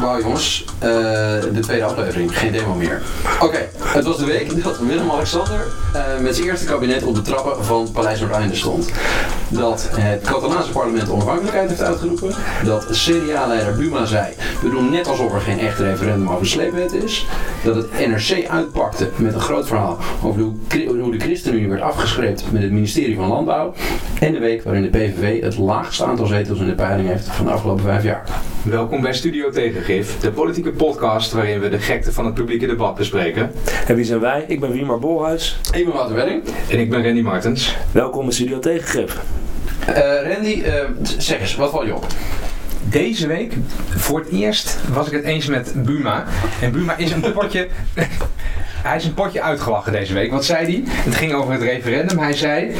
Wauw jongens, uh, de tweede aflevering, geen demo meer. Oké, het was de week dat Willem-Alexander uh, met zijn eerste kabinet op de trappen van Paleis Noordeinde stond. Dat het Catalaanse parlement onafhankelijkheid heeft uitgeroepen. Dat CDA-leider Buma zei, we doen net alsof er geen echt referendum over sleepwet is. Dat het NRC uitpakte met een groot verhaal over hoe de ChristenUnie werd afgeschreven met het ministerie van Landbouw. En de week waarin de PVV het laagste aantal zetels in de peiling heeft van de afgelopen vijf jaar. Welkom bij Studio Tegengif, de politieke podcast waarin we de gekte van het publieke debat bespreken. En wie zijn wij? Ik ben Wiemar Bolhuis. Ik ben Wouter Wedding. En ik ben Randy Martens. Welkom bij Studio Tegengif. Uh, Randy, uh, zeg eens, wat val je op? Deze week, voor het eerst, was ik het eens met Buma. En Buma is een potje... hij is een potje uitgelachen deze week. Wat zei hij? Het ging over het referendum. Hij zei, uh,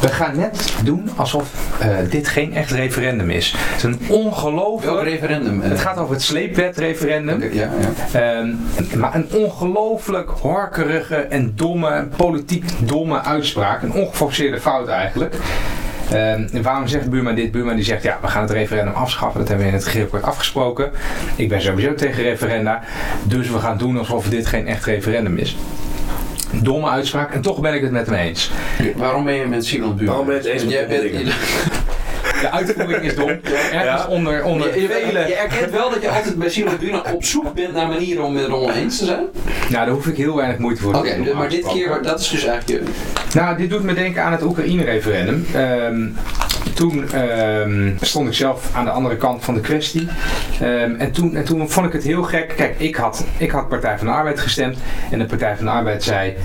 we gaan net doen alsof uh, dit geen echt referendum is. Het is een ongelooflijk... Referendum? Het gaat over het sleepwetreferendum. Ja, ja. Uh, maar een ongelooflijk horkerige en domme, politiek domme uitspraak. Een ongeforceerde fout eigenlijk. Uh, waarom zegt Buma dit? Buma die zegt, ja, we gaan het referendum afschaffen. Dat hebben we in het regeerakkoord afgesproken. Ik ben sowieso tegen referenda. Dus we gaan doen alsof dit geen echt referendum is. Domme uitspraak. En toch ben ik het met hem eens. Waarom ben je met Simon Buma? Waarom ben je het eens met Jij bent, de uitvoering is dom. Ergens ja. onder, onder je, vele... je erkent wel dat je altijd bij Simon Buna op zoek bent naar manieren om het erom eens te zijn? Nou, daar hoef ik heel weinig moeite voor te doen. Oké, maar dit keer, dat is dus eigenlijk je... Nou, dit doet me denken aan het Oekraïne-referendum. Um, toen um, stond ik zelf aan de andere kant van de kwestie. Um, en, toen, en toen vond ik het heel gek. Kijk, ik had, ik had Partij van de Arbeid gestemd. En de Partij van de Arbeid zei...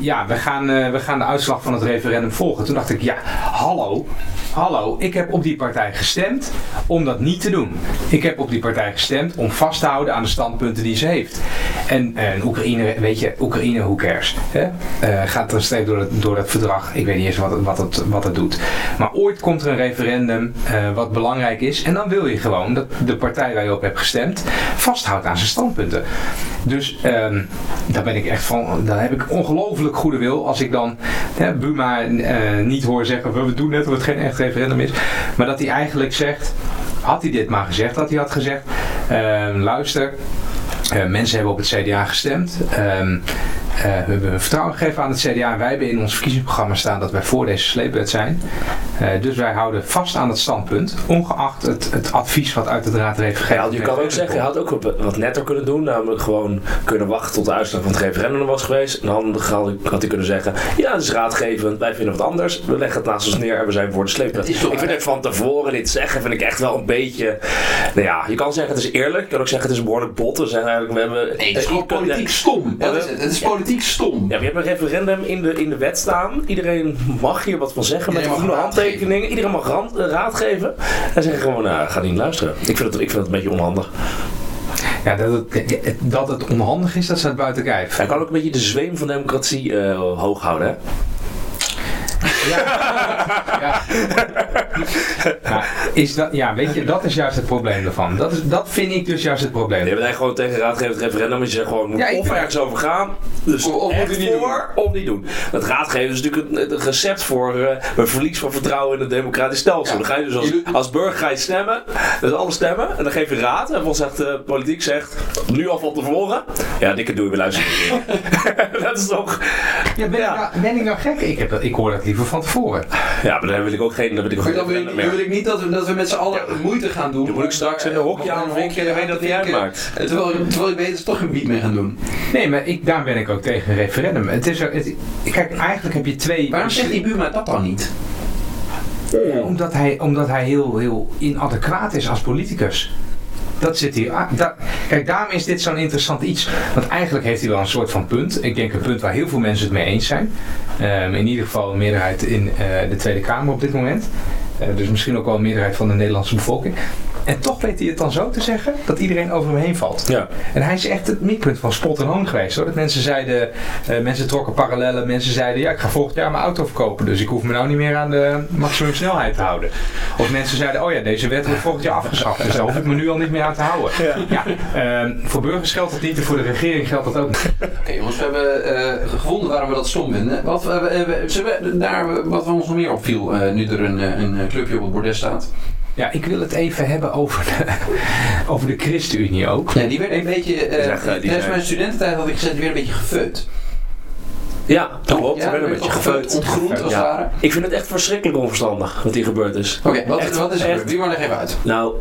ja, we gaan, uh, we gaan de uitslag van het referendum volgen. Toen dacht ik, ja, hallo. Hallo, ik heb op die partij gestemd om dat niet te doen. Ik heb op die partij gestemd om vast te houden aan de standpunten die ze heeft. En, en Oekraïne, weet je, Oekraïne, who cares? Hè? Uh, gaat er steeds door, het, door dat verdrag. Ik weet niet eens wat het, wat, het, wat het doet. Maar ooit komt er een referendum wat belangrijk is. En dan wil je gewoon dat de partij waar je op hebt gestemd vasthoudt aan zijn standpunten. Dus um, daar ben ik echt van, daar heb ik ongelooflijk goede wil als ik dan hè, Buma uh, niet hoor zeggen, we doen net of het geen echt referendum is. Maar dat hij eigenlijk zegt, had hij dit maar gezegd, dat hij had gezegd, uh, luister, uh, mensen hebben op het CDA gestemd. Uh, uh, we hebben vertrouwen gegeven aan het CDA. Wij hebben in ons verkiezingsprogramma staan dat wij voor deze sleepwet zijn. Uh, dus wij houden vast aan het standpunt, ongeacht het, het advies wat uit de raad heeft gegeven. Ja, je kan ook zeggen, je had ook wat netter kunnen doen. Namelijk gewoon kunnen wachten tot de uitslag van het referendum was geweest. En dan had hij kunnen zeggen, ja, het is raadgevend, wij vinden wat anders. We leggen het naast ons neer en we zijn voor de sleepwet. Ik vind het van tevoren dit zeggen, vind ik echt wel een beetje... Nou ja, je kan zeggen het is eerlijk. Je kan ook zeggen het is behoorlijk bot. We zijn eigenlijk, we hebben... Nee, het is gewoon politiek stom. Ja, het, het is politiek stom. Ja, we hebben een referendum in de, in de wet staan. Iedereen mag hier wat van zeggen met groene handtekeningen. Iedereen mag rand, uh, raad geven. En zeggen gewoon, nou, ga niet luisteren. Ik vind, het, ik vind het een beetje onhandig. Ja, dat het, dat het onhandig is, dat staat buiten kijf. Hij kan ook een beetje de zweem van democratie uh, hoog houden, hè? Ja. ja. Is dat, ja, weet je, dat is juist het probleem ervan. Dat, is, dat vind ik dus juist het probleem. Je bent gewoon tegen raadgevend referendum. Je zegt gewoon, moet ja, of ergens over gaan. Dus of, niet voor, doen. of niet doen. Dat raadgeven is natuurlijk een, een recept voor uh, een verlies van vertrouwen in het democratisch stelsel. Dan ga je dus als, als burger ga je stemmen. Dus alle stemmen. En dan geef je raad. En dan zegt de uh, politiek zegt, nu al van tevoren. Ja, dikke doe je weer luisteren. dat is toch... Ja, ben, ja. Ik nou, ben ik nou gek? Ik, heb, ik hoor dat liever van tevoren. Ja, maar dan wil ik ook geen... Dan wil ik, ook dan wil, wil ik niet dat we, dat we met z'n allen ja. moeite gaan doen. Dan moet ik straks in de hokje aan een keer weet dat niet uitmaakt. Terwijl, terwijl ik weet dat ze toch geen bied mee gaan doen. Nee, maar ik, daar ben ik ook tegen een referendum. Het is, het, kijk, eigenlijk heb je twee... Waarom zegt die Buma dat dan niet? Ja, omdat hij, omdat hij heel, heel inadequaat is als politicus. Dat zit hier. Kijk, daarom is dit zo'n interessant iets. Want eigenlijk heeft hij wel een soort van punt. Ik denk een punt waar heel veel mensen het mee eens zijn. Um, in ieder geval een meerderheid in uh, de Tweede Kamer op dit moment. Uh, dus misschien ook wel een meerderheid van de Nederlandse bevolking. En toch weet hij het dan zo te zeggen dat iedereen over hem heen valt. Ja. En hij is echt het midpunt van spot en hoon geweest. Hoor. Dat mensen zeiden, uh, mensen trokken parallellen. Mensen zeiden, ja ik ga volgend jaar mijn auto verkopen. Dus ik hoef me nou niet meer aan de maximum snelheid te houden. Of mensen zeiden, oh ja deze wet wordt volgend jaar afgeschaft. Dus daar hoef ik me nu al niet meer aan te houden. Ja. ja uh, voor burgers geldt dat niet en voor de regering geldt dat ook niet. Oké okay, jongens, we hebben uh, gevonden waarom we dat stom vinden. Wat, we, daar, wat ons nog meer opviel nu er een, een clubje op het bordes staat. Ja, ik wil het even hebben over de, over de ChristenUnie ook. Ja, die werd een beetje, uh, tijdens mijn studententijd had ik gezegd, die werd een beetje gefeut. Ja, dat klopt. Ja, een beetje gefeut. Ontgroend als ja. Ik vind het echt verschrikkelijk onverstandig wat hier gebeurd is. Oké, wat, wat, is er gebeurd? Wie maar leg even uit. Nou,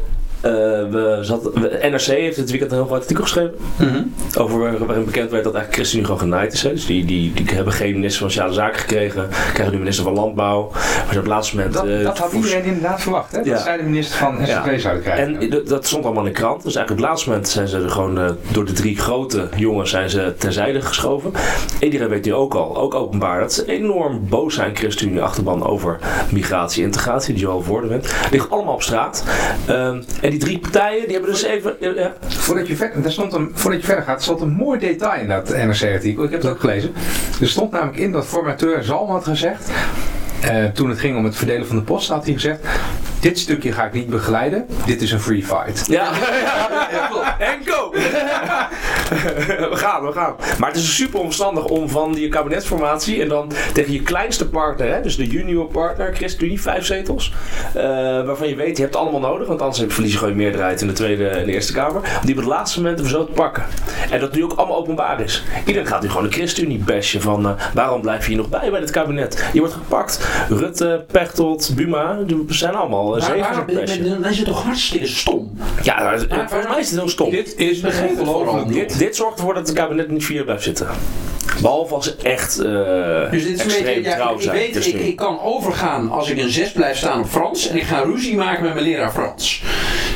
uh, we zat, NRC heeft het weekend een heel groot artikel geschreven. Mm over waarin bekend werd dat eigenlijk ChristenUnie gewoon genaaid is. Hè. Dus die, die, die hebben geen minister van Sociale Zaken gekregen. Krijgen nu minister van Landbouw. Maar op het laatste moment... Dat, uh, dat had iedereen inderdaad verwacht. Hè? Dat zij de minister van SVV zouden krijgen. En dat stond allemaal in de krant. Dus eigenlijk op het laatste moment zijn ze er gewoon uh, door de drie grote jongens zijn ze terzijde geschoven. Iedereen weet nu ook al, ook openbaar, dat ze enorm boos zijn ChristenUnie achterban over migratie, integratie, die Joël Voordewind. Ligt allemaal op straat. Um, en die drie partijen, die hebben dus even... Ja. Voordat, je ver, daar stond een, voordat je verder gaat, stond een mooi detail in dat NRC-artikel. Ik heb het ook gelezen. Er stond namelijk in dat formateur Zalm had gezegd... Uh, toen het ging om het verdelen van de post, had hij gezegd: dit stukje ga ik niet begeleiden. Dit is een free fight. Ja, en go! we gaan, we gaan. Maar het is super omstandig om van die kabinetsformatie en dan tegen je kleinste partner, hè, dus de junior partner, ChristenUnie, vijf zetels, uh, waarvan je weet, je hebt het allemaal nodig, want anders verlies je gewoon je meerderheid in de Tweede en de Eerste Kamer, die op het laatste moment even zo te pakken. En dat nu ook allemaal openbaar is. Iedereen gaat nu gewoon de ChristenUnie bashen van uh, waarom blijf je hier nog bij bij het kabinet? Je wordt gepakt. Rutte, Pechtold, Buma, die zijn allemaal dan is het toch hartstikke stom. Ja, volgens mij is het heel stom. Dit is ongelooflijk. Dit, dit zorgt ervoor dat het kabinet niet vier blijft zitten. Behalve als ze echt uh, dus dit is extreem een beetje, trouw zijn. Ik, weet, dus ik, ik, kan overgaan als ik een 6 blijf staan op Frans en ik ga ruzie maken met mijn leraar Frans.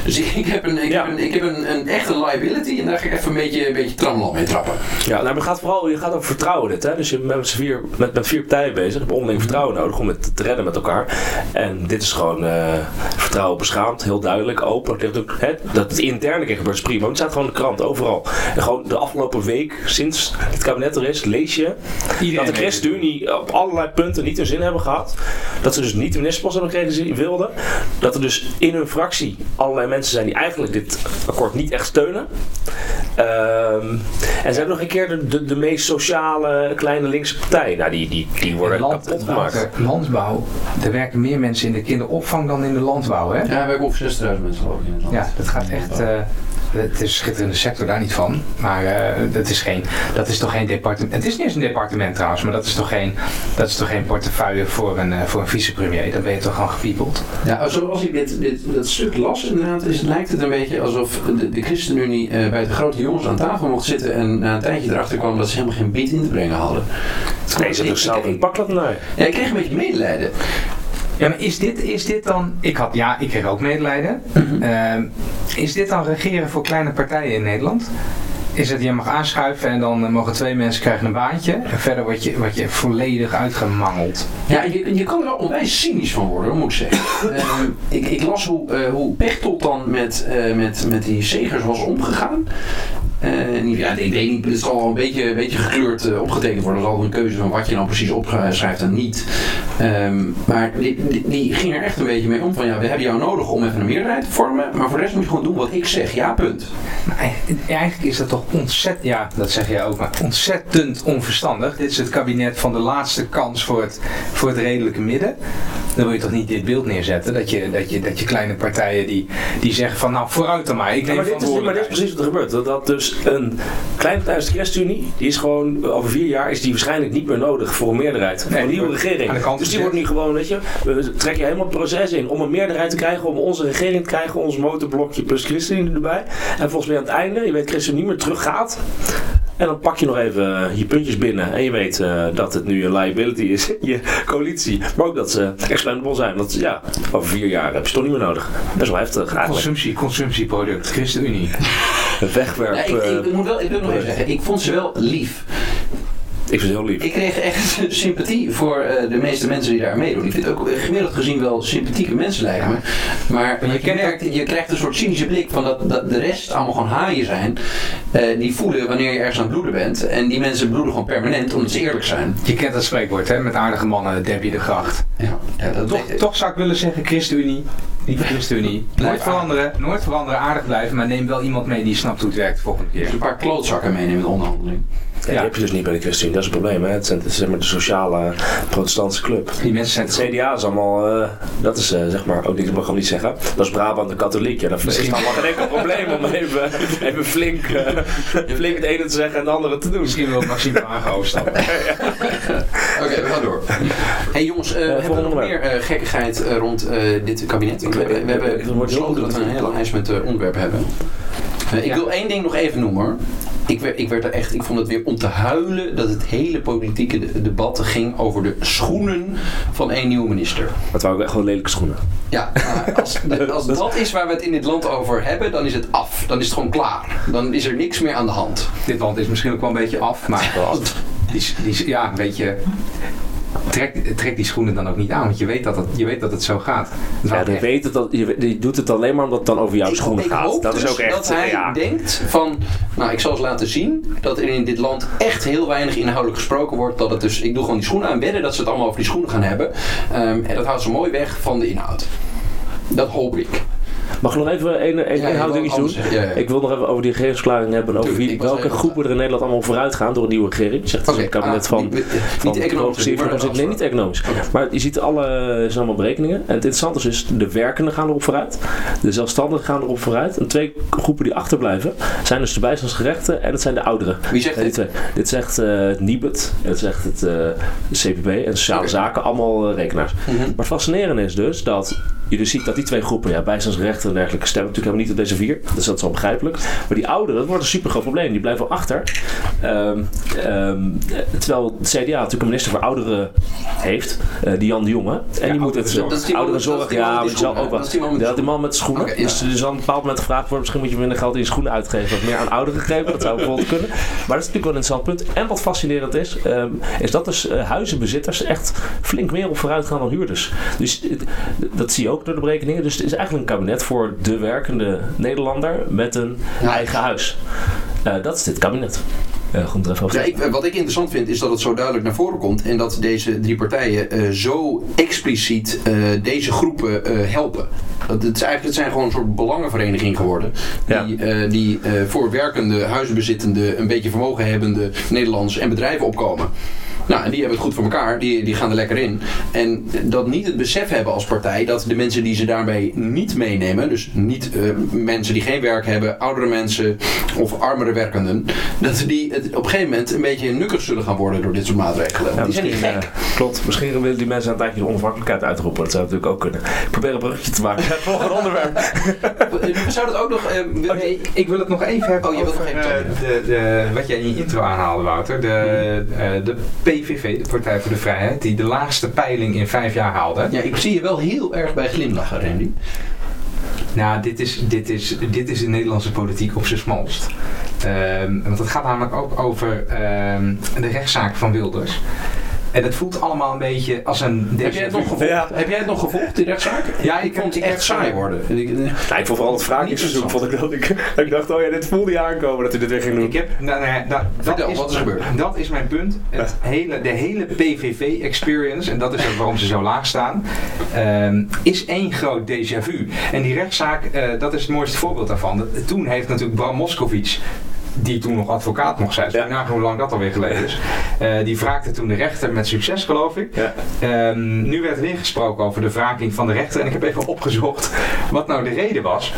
Dus ik, ik heb, een, ik heb, een, ik heb een, een, echte liability en daar ga ik even een beetje, een beetje tramland mee trappen. Ja, nou, maar het gaat vooral, je gaat over vertrouwen dit. Hè? Dus je bent met, vier, met, met vier partijen bezig. Je hebt onderling vertrouwen nodig om het te redden met elkaar. En dit is gewoon uh, vertrouwen beschaamd, heel duidelijk, open. Hè? Dat het interne keer gebeurt is prima. Het staat gewoon in de krant, overal. En gewoon de afgelopen week, sinds het kabinet er is, lees je Iedereen dat de ChristenUnie op allerlei punten niet hun zin hebben gehad. Dat ze dus niet de ministerpost hebben gekregen die ze wilden. Dat er dus in hun fractie allerlei mensen zijn die eigenlijk dit akkoord niet echt steunen. Um, en ze hebben nog een keer de, de, de, meest sociale kleine linkse partij. Nou, die, die, die worden land, kapot gemaakt. Landbouw, er werken meer mensen in de kinderopvang dan in de landbouw, hè? Ja, we hebben ook 60.000 mensen geloof ik in het land. Ja, dat gaat echt... Uh, het is een schitterende sector, daar niet van. Maar uh, dat, is geen, dat is toch geen departement. Het is niet eens een departement trouwens, maar dat is toch geen, dat is toch geen portefeuille voor een, uh, voor een vicepremier. Dan ben je toch gewoon gepiepeld. Ja, zoals ik dit, dit, dat stuk las, inderdaad, is, lijkt het een beetje alsof de, de ChristenUnie uh, bij de grote jongens aan tafel mocht zitten en na een tijdje erachter kwam dat ze helemaal geen beat in te brengen hadden. Nee, ze toch zelf een pak dat naar. Ja, ik kreeg een beetje medelijden. Ja, maar is dit, is dit dan... Ik had, ja, ik kreeg ook medelijden. Mm is dit dan regeren voor kleine partijen in Nederland? Is het, je mag aanschuiven en dan mogen twee mensen krijgen een baantje. En verder word je, word je volledig uitgemangeld. Ja, je, je kan er wel onwijs cynisch van worden, moet ik zeggen. uh, ik, ik, las hoe, uh, hoe Pechtold dan met, uh, met, met die zegers was omgegaan. Uh, ja, ik weet niet, het zal al een beetje, een beetje gekleurd uh, opgetekend worden. Dat is altijd een keuze van wat je nou precies opschrijft en niet. Um, maar die, die, die, ging er echt een beetje mee om van ja, we hebben jou nodig om even een meerderheid te vormen. Maar voor de rest moet je gewoon doen wat ik zeg. Ja, punt. Maar eigenlijk is dat toch ontzettend, ja, dat zeg jij ook, maar ontzettend onverstandig. Dit is het kabinet van de laatste kans voor het, voor het redelijke midden. Dan wil je toch niet dit beeld neerzetten dat je, dat je, dat je kleine partijen die, die zeggen van nou vooruit dan maar. Ik ja, maar, dit is, maar dit is precies wat er gebeurt. Dat, dat dus een kleine partij als de ChristenUnie, die is gewoon over vier jaar is die waarschijnlijk niet meer nodig voor een meerderheid. Nee, voor een nieuwe regering. Dus die wordt nu gewoon, weet je, we trekken helemaal het proces in om een meerderheid te krijgen, om onze regering te krijgen, ons motorblokje plus ChristenUnie erbij. En volgens mij aan het einde, je weet ChristenUnie niet meer teruggaat. En dan pak je nog even eh, je puntjes binnen. En je weet uh, dat het nu een liability is, je coalitie. Maar ook dat ze expendable zijn. Dat, ja, over vier jaar heb je toch niet meer nodig. Best wel heftig eigenlijk. Consumptie, consumptieproduct, ChristenUnie. Wegwerp. Ja, ik, ik, ik, moet wel, ik wil nog even zeggen, ik vond ze wel lief. Ik vind het heel lief. Ik kreeg echt sympathie voor uh, de meeste mensen die daar meedoen. Ik vind ook gemiddeld gezien wel sympathieke mensen lijken me. Maar je, krijgt, je krijgt een soort cynische blik van dat, dat de rest allemaal gewoon haaien zijn. Uh, die voelen wanneer je ergens aan het bloeden bent. En die mensen bloeden gewoon permanent omdat ze eerlijk zijn. Je kent dat spreekwoord hè, met aardige mannen, Debbie de Gracht. Ja, ja, dat toch, toch zou ik willen zeggen ChristenUnie. Niet ChristenUnie. Nooit veranderen, nooit veranderen, aardig blijven, maar neem wel iemand mee die snapt hoe het werkt de volgende keer. Dus een paar klootzakken meenemen in de onderhandeling. Ja, Die heb je dus niet bij de ChristenUnie, dat is het probleem. Hè? Het, zijn, het is zeg maar de sociale protestantse club. Die mensen zijn het CDA is allemaal, uh, dat is uh, zeg maar, ook niet, mag ik niet zeggen, dat is Brabant de katholiek. Ja, dat is allemaal geen enkel probleem om even, even flink, uh, flink het ene te zeggen en het andere te doen. Misschien wil Maxime Hagen overstappen. Oké, okay, we gaan door. hey jongens, uh, hebben we nog meer gekkigheid rond dit kabinet? We, we, we hebben besloten dat we een hele lijst met onderwerpen hebben. Ik wil één ding nog even noemen ik werd, ik werd er echt, ik vond het weer om te huilen dat het hele politieke debat ging over de schoenen van één nieuwe minister. Dat waren ook echt wel lelijke schoenen. Ja, als, als dat is waar we het in dit land over hebben, dan is het af. Dan is het gewoon klaar. Dan is er niks meer aan de hand. Dit land is misschien ook wel een beetje af, maar die, die, ja, een beetje trek, trek die schoenen dan ook niet aan, want je weet dat het, je weet dat het zo gaat. ja, je, weet het, dat, je, doet het alleen maar omdat het dan over jouw schoenen gaat. dat is ook echt. Dat hij denkt van, nou, ik zal eens laten zien dat er in dit land echt heel weinig inhoudelijk gesproken wordt. Dat het dus, ik doe gewoon die schoenen aan, wedden dat ze het allemaal over die schoenen gaan hebben. Um, en dat houdt ze mooi weg van de inhoud. Dat hoop ik. Mag ik nog even een, een ja, iets doen? Ik wil nog even over die regeringsverklaring hebben. Over wie, welke groepen er in Nederland allemaal vooruit gaan door een nieuwe regering. Zegt okay. het kabinet ah, van, niet, van niet economisch. Nee, niet economisch. Maar je ziet alle, zijn allemaal berekeningen. En het interessante is dus, de werkenden gaan erop vooruit. De zelfstandigen gaan erop vooruit. En twee groepen die achterblijven zijn dus de bijstandsgerechten en het zijn de ouderen. Wie zegt dit? Twee. Dit zegt uh, Nibet, het zegt het uh, CPB en Sociale Zaken, allemaal uh, rekenaars. Mm -hmm. Maar het fascinerende is dus dat je dus ziet dat die twee groepen, ja, bijstandsrechten en dergelijke, stemmen natuurlijk helemaal niet op deze vier. Dus dat is wel begrijpelijk. Maar die ouderen, dat wordt een super groot probleem. Die blijven achter. Um, um, terwijl de CDA natuurlijk een minister voor ouderen heeft, uh, die Jan de Jonge. En die moet het ouderen zorg. Ja, maar die zal ook wat. Dat die man met de schoenen. Okay, dus, dus aan een bepaald moment gevraagd wordt, misschien moet je minder geld in je schoenen uitgeven. Wat meer aan ouderen geven. Dat zou bijvoorbeeld kunnen. Maar dat is natuurlijk wel een interessant punt. En wat fascinerend is, um, is dat dus uh, huizenbezitters echt flink meer op vooruit gaan dan huurders. Dus dat zie je ook door de berekeningen. Dus het is eigenlijk een kabinet voor de werkende Nederlander met een eigen huis. Uh, dat is dit kabinet. Uh, goed, ja, ik, wat ik interessant vind is dat het zo duidelijk naar voren komt en dat deze drie partijen uh, zo expliciet uh, deze groepen helpen. Dat, het, is eigenlijk, het zijn gewoon een soort belangenvereniging geworden. Die, ja. die voor werkende, huizenbezittende, een beetje vermogen hebbende Nederlanders en bedrijven opkomen. Nou, en die hebben het goed voor elkaar, die, die gaan er lekker in. En dat niet het besef hebben als partij dat de mensen die ze daarbij niet meenemen, dus niet uh, mensen die geen werk hebben, oudere mensen of armere werkenden, dat die het op een gegeven moment een beetje nukkig zullen gaan worden door dit soort maatregelen. Ja, die zijn niet gek. Uh, klopt, misschien willen die mensen een tijdje de onafhankelijkheid uitroepen. Dat zou natuurlijk ook kunnen. Ik probeer een bruggetje te maken. Het volgende onderwerp. We zouden het ook nog. Uh, okay, ik wil het nog even hebben oh, je over nog even de, de, wat jij in je intro aanhaalde, Wouter. De, uh, de PVV, de Partij voor de Vrijheid, die de laagste peiling in vijf jaar haalde. Ja, ik zie je wel heel erg bij glimlachen, Randy. Nou, dit is, dit, is, dit is de Nederlandse politiek op zijn smalst. Um, want het gaat namelijk ook over um, de rechtszaak van Wilders. En het voelt allemaal een beetje als een... Heb jij het nog gevolgd, ja. heb jij het nog gevolgd die rechtszaak? Ja, ik vond het echt saai worden. Ik, nou, ik vond vooral het vraagseizoen vond ik dat ik, ik dacht, oh ja, dit voelde je aankomen dat hij dit weer ging doen. Ik heb, nou, nou, nou, dat is, wat is gebeurd? Dat is mijn punt. Het hele, de hele PVV-experience, en dat is ook waarom ze zo laag staan, um, is één groot déjà vu. En die rechtszaak, uh, dat is het mooiste voorbeeld daarvan. Toen heeft natuurlijk Bram Moskowitz die toen nog advocaat mocht zijn. Ja. Nou, hoe lang dat alweer geleden is. Uh, die wraakte toen de rechter met succes, geloof ik. Ja. Um, nu werd er weer gesproken over de wraking van de rechter. En ik heb even opgezocht wat nou de reden was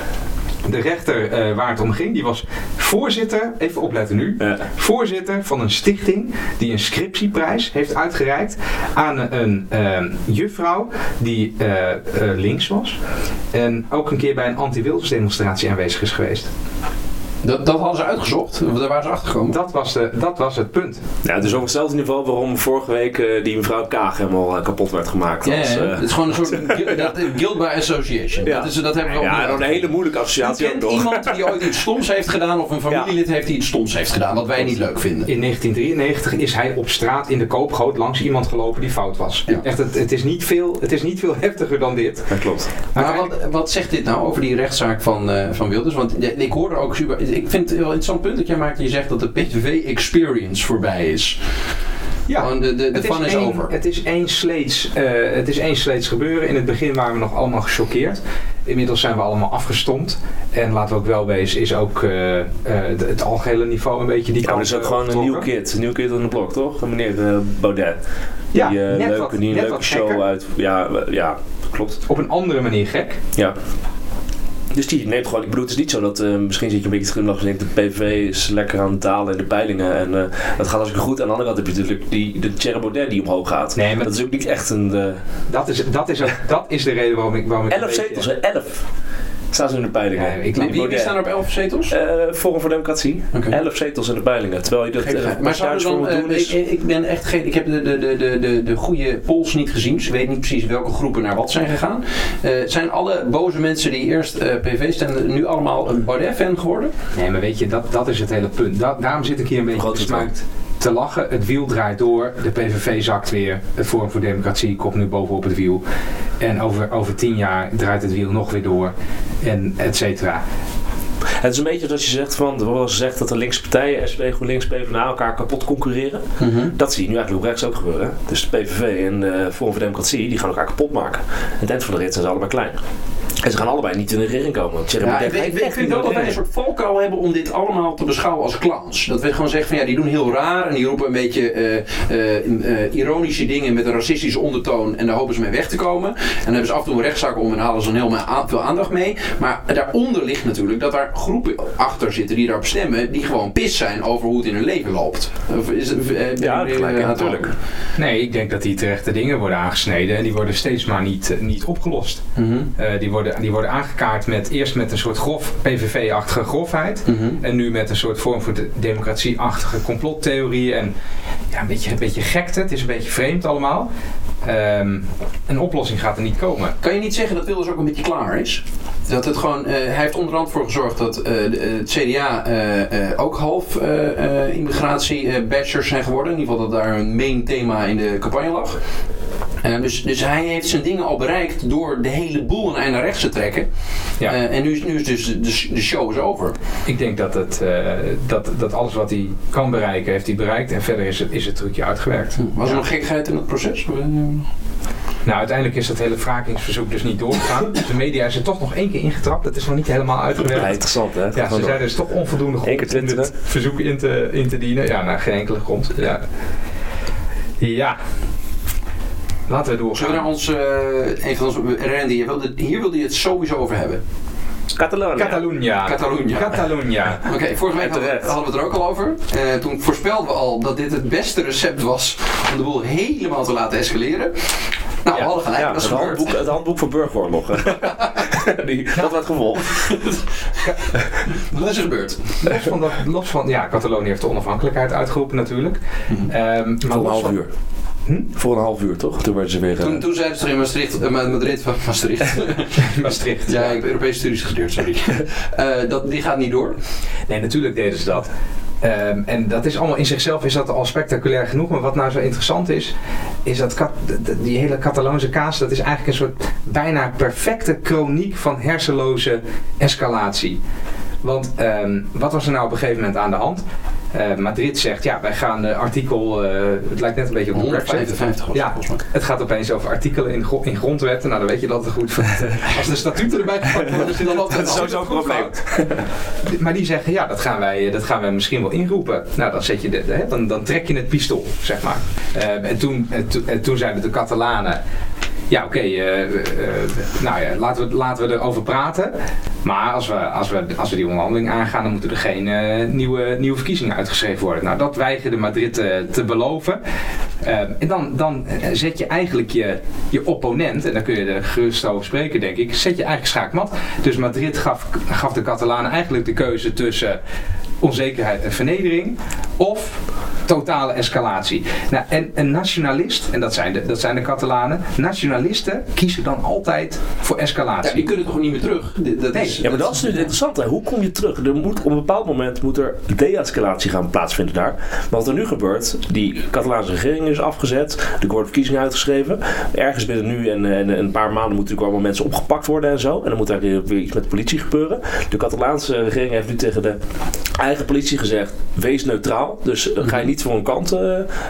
de rechter uh, waar het om ging, die was voorzitter, even opletten nu, ja. voorzitter van een stichting die een scriptieprijs heeft uitgereikt aan een uh, juffrouw die uh, links was en ook een keer bij een anti-Wilders demonstratie aanwezig is geweest. Dat, dat hadden ze uitgezocht? Daar waren ze achtergekomen? Dat was, de, dat was het punt. Ja, dus over hetzelfde niveau waarom vorige week uh, die mevrouw Kaag helemaal uh, kapot werd gemaakt. Ja, als, ja. Uh, het is gewoon een soort guild by association. Ja. Dat, is, dat hebben we ja, een hele moeilijke associatie ook nog. iemand die ooit iets stoms heeft gedaan of een familielid heeft die iets stoms heeft gedaan, wat wij niet leuk vinden. In 1993 is hij op straat in de koopgoot langs iemand gelopen die fout was. Echt, het, het, is niet veel, het is niet veel heftiger dan dit. Dat klopt. Maar, wat, wat zegt dit nou over die rechtszaak van, van Wilders? Want ik hoorde ook super ik vind het een interessant punt dat jij maakt. Je zegt dat de PVV-experience voorbij is. Ja, de, de, de fun is, over. Het is één sleets, uh, het is één sleets gebeuren. In het begin waren we nog allemaal gechoqueerd. Inmiddels zijn we allemaal afgestomd. En laten we ook wel wezen, is ook uh, uh, het algehele niveau een beetje die ja, kant dat is ook gewoon een nieuw kid. Een nieuw kid aan de blok, toch? Meneer uh, Baudet. Ja, die, net leuke, wat, die net leuke wat show gekker. uit. Ja, ja, klopt. Op een andere manier gek. Ja. Dus die neemt gewoon, ik bedoel, het is niet zo dat, uh, misschien zit je een beetje te glimlachen en denkt, de PVV is lekker aan het dalen in de peilingen en uh, dat gaat hartstikke goed. Aan de andere kant heb je natuurlijk die, de Thierry Baudet die omhoog gaat. Nee, maar dat is ook niet echt een... Uh... Dat, is, dat, is ook, dat is de reden waarom ik... Waarom ik elf zetels, hè? Elf! Staan ze in de peilingen. Ja, ik, wie, wie staan er op 11 zetels? Uh, Forum voor Democratie. Okay. 11 zetels in de peilingen. Terwijl je dat uh, maar zou dan, uh, doen is... ik, ik, ben echt geen, ik heb de, de, de, de, de, de goede polls niet gezien. Dus ik weet niet precies welke groepen naar wat zijn gegaan. zijn alle boze mensen die eerst PV stemden nu allemaal een Baudet-fan geworden? Nee, maar weet je, dat, dat is het hele punt. Da daarom zit ik hier een beetje gesmaakt te lachen. Het wiel draait door. De PVV zakt weer. Het Forum voor Democratie komt nu bovenop het wiel. En over, over tien jaar draait het wiel nog weer door. En et cetera. Het is een beetje dat je zegt van, er wordt gezegd dat de linkse partijen, SP, GroenLinks, PvdA, elkaar kapot concurreren. Mm -hmm. Dat zie je nu eigenlijk rechts ook gebeuren. Dus de PVV en de Forum voor Democratie, die gaan elkaar kapot maken. En het eind van de rit zijn ze allebei klein. En ze gaan allebei niet in de regering komen. Ja, ik, ik, ik vind wel dat wij een soort valkuil hebben om dit allemaal te beschouwen als clowns. Dat we gewoon zeggen van ja, die doen heel raar en die roepen een beetje uh, uh, ironische dingen met een racistische ondertoon en daar hopen ze mee weg te komen. En dan hebben ze af en toe een rechtszaak om en halen ze dan heel veel aandacht mee. Maar daaronder ligt natuurlijk dat daar groepen achter zitten die daarop stemmen, die gewoon pis zijn over hoe het in hun leven loopt. Of is het, uh, ja, gelijk, natuurlijk. Nee, ik denk dat die terechte dingen worden aangesneden en die worden steeds maar niet, niet opgelost. Mm -hmm. die worden die worden aangekaart met eerst met een soort grof PVV-achtige grofheid. Mm -hmm. En nu met een soort vorm voor de democratie-achtige complottheorieën. En ja, een beetje, een beetje gekte. Het is een beetje vreemd allemaal. Um, een oplossing gaat er niet komen. Kan je niet zeggen dat Wilders ook een beetje klaar is? Dat het gewoon, uh, hij heeft onder andere voor gezorgd dat uh, de, het CDA uh, ook half immigratie-bashers zijn geworden. In ieder geval dat daar een main thema in de campagne lag. Uh, dus, dus hij heeft zijn dingen al bereikt door de hele boel een eind naar rechts te trekken. Ja. Uh, en nu, nu is dus de, de show is over. Ik denk dat, het, uh, dat, dat alles wat hij kan bereiken, heeft hij bereikt. En verder is het, is het trucje uitgewerkt. Hm. Was er nog gekkigheid in het proces? Nou, uiteindelijk is dat hele wrakingsverzoek dus niet doorgegaan. Dus de media is er toch nog één keer ingetrapt. Dat is nog niet helemaal uitgewerkt. Ja, interessant hè? Ja, ze zeiden dus toch onvoldoende grond om het verzoek in te, in te dienen. Ja, naar geen enkele grond. Ja. Ja, Laten we doorgaan. Zullen we naar ons, uh, een van onze, Randy, wilde, hier wilde je het sowieso over hebben. Catalonia. Catalunya. Catalunya. Catalunya. Oké, okay, vorige week hadden, hadden we het er ook al over. Uh, toen voorspelden we al dat dit het beste recept was om de boel helemaal te laten escaleren. Nou, ja, we hadden gelijk, ja, dat is het handboek, het handboek voor burgeroorlog. Die, dat werd gevolgd. Wat is er gebeurd? Los van, dat, los van ja, Catalonië heeft de onafhankelijkheid uitgeroepen natuurlijk. Mm -hmm. um, maar een half uur. Hm? Voor een half uur toch? Toen werden ze weer. Toen, toen zeiden ze er in Maastricht, uh, Madrid van Maastricht. Maastricht. ja, ik heb Europese studies gestudeerd, sorry. uh, dat, die gaat niet door. Nee, natuurlijk deden ze dat. Um, en dat is allemaal in zichzelf is dat al spectaculair genoeg. Maar wat nou zo interessant is, is dat kat, die hele Cataloonse kaas, dat is eigenlijk een soort bijna perfecte chroniek van hersenloze escalatie. Want um, wat was er nou op een gegeven moment aan de hand? Uh, Madrid zegt, ja, wij gaan uh, artikel, uh, het lijkt net een beetje op 155 ja, het gaat opeens over artikelen in, in grondwetten. Nou, dan weet je dat het goed Als de statuten erbij gepakt worden, is dan altijd dat is sowieso een probleem. maar die zeggen, ja, dat gaan, wij, dat gaan wij misschien wel inroepen. Nou, dan, zet je de, dan, dan trek je het pistool, zeg maar. en, toen, en, to, en toen zeiden de Catalanen, ja, oké, okay, uh, uh, nou ja, laten we, laten we erover praten. Maar als we, als we, als we die onderhandeling aangaan, dan moeten er geen nieuwe, nieuwe verkiezingen uitgeschreven worden. Nou, dat weigerde Madrid te, te beloven. en dan, dan zet je eigenlijk je, je opponent, en daar kun je er gerust over spreken, denk ik, zet je eigenlijk schaakmat. Dus Madrid gaf, gaf de Catalanen eigenlijk de keuze tussen onzekerheid en vernedering of totale escalatie. Nou, en een nationalist, en dat zijn de, dat zijn de Catalanen, nationalisten kiezen dan altijd voor escalatie. Ja, die kunnen toch niet meer terug? Dat nee. is, ja, maar dat is nu interessant. Hè? Hoe kom je terug? Er moet, op een bepaald moment moet er de-escalatie gaan plaatsvinden daar. Wat er nu gebeurt, die Catalaanse regering is afgezet, er worden verkiezingen uitgeschreven. Ergens binnen nu en, en een paar maanden moeten natuurlijk allemaal mensen opgepakt worden en zo. En dan moet daar weer iets met de politie gebeuren. De Catalaanse regering heeft nu tegen de eigen politie gezegd, wees neutraal. Dus ga je niet voor een kant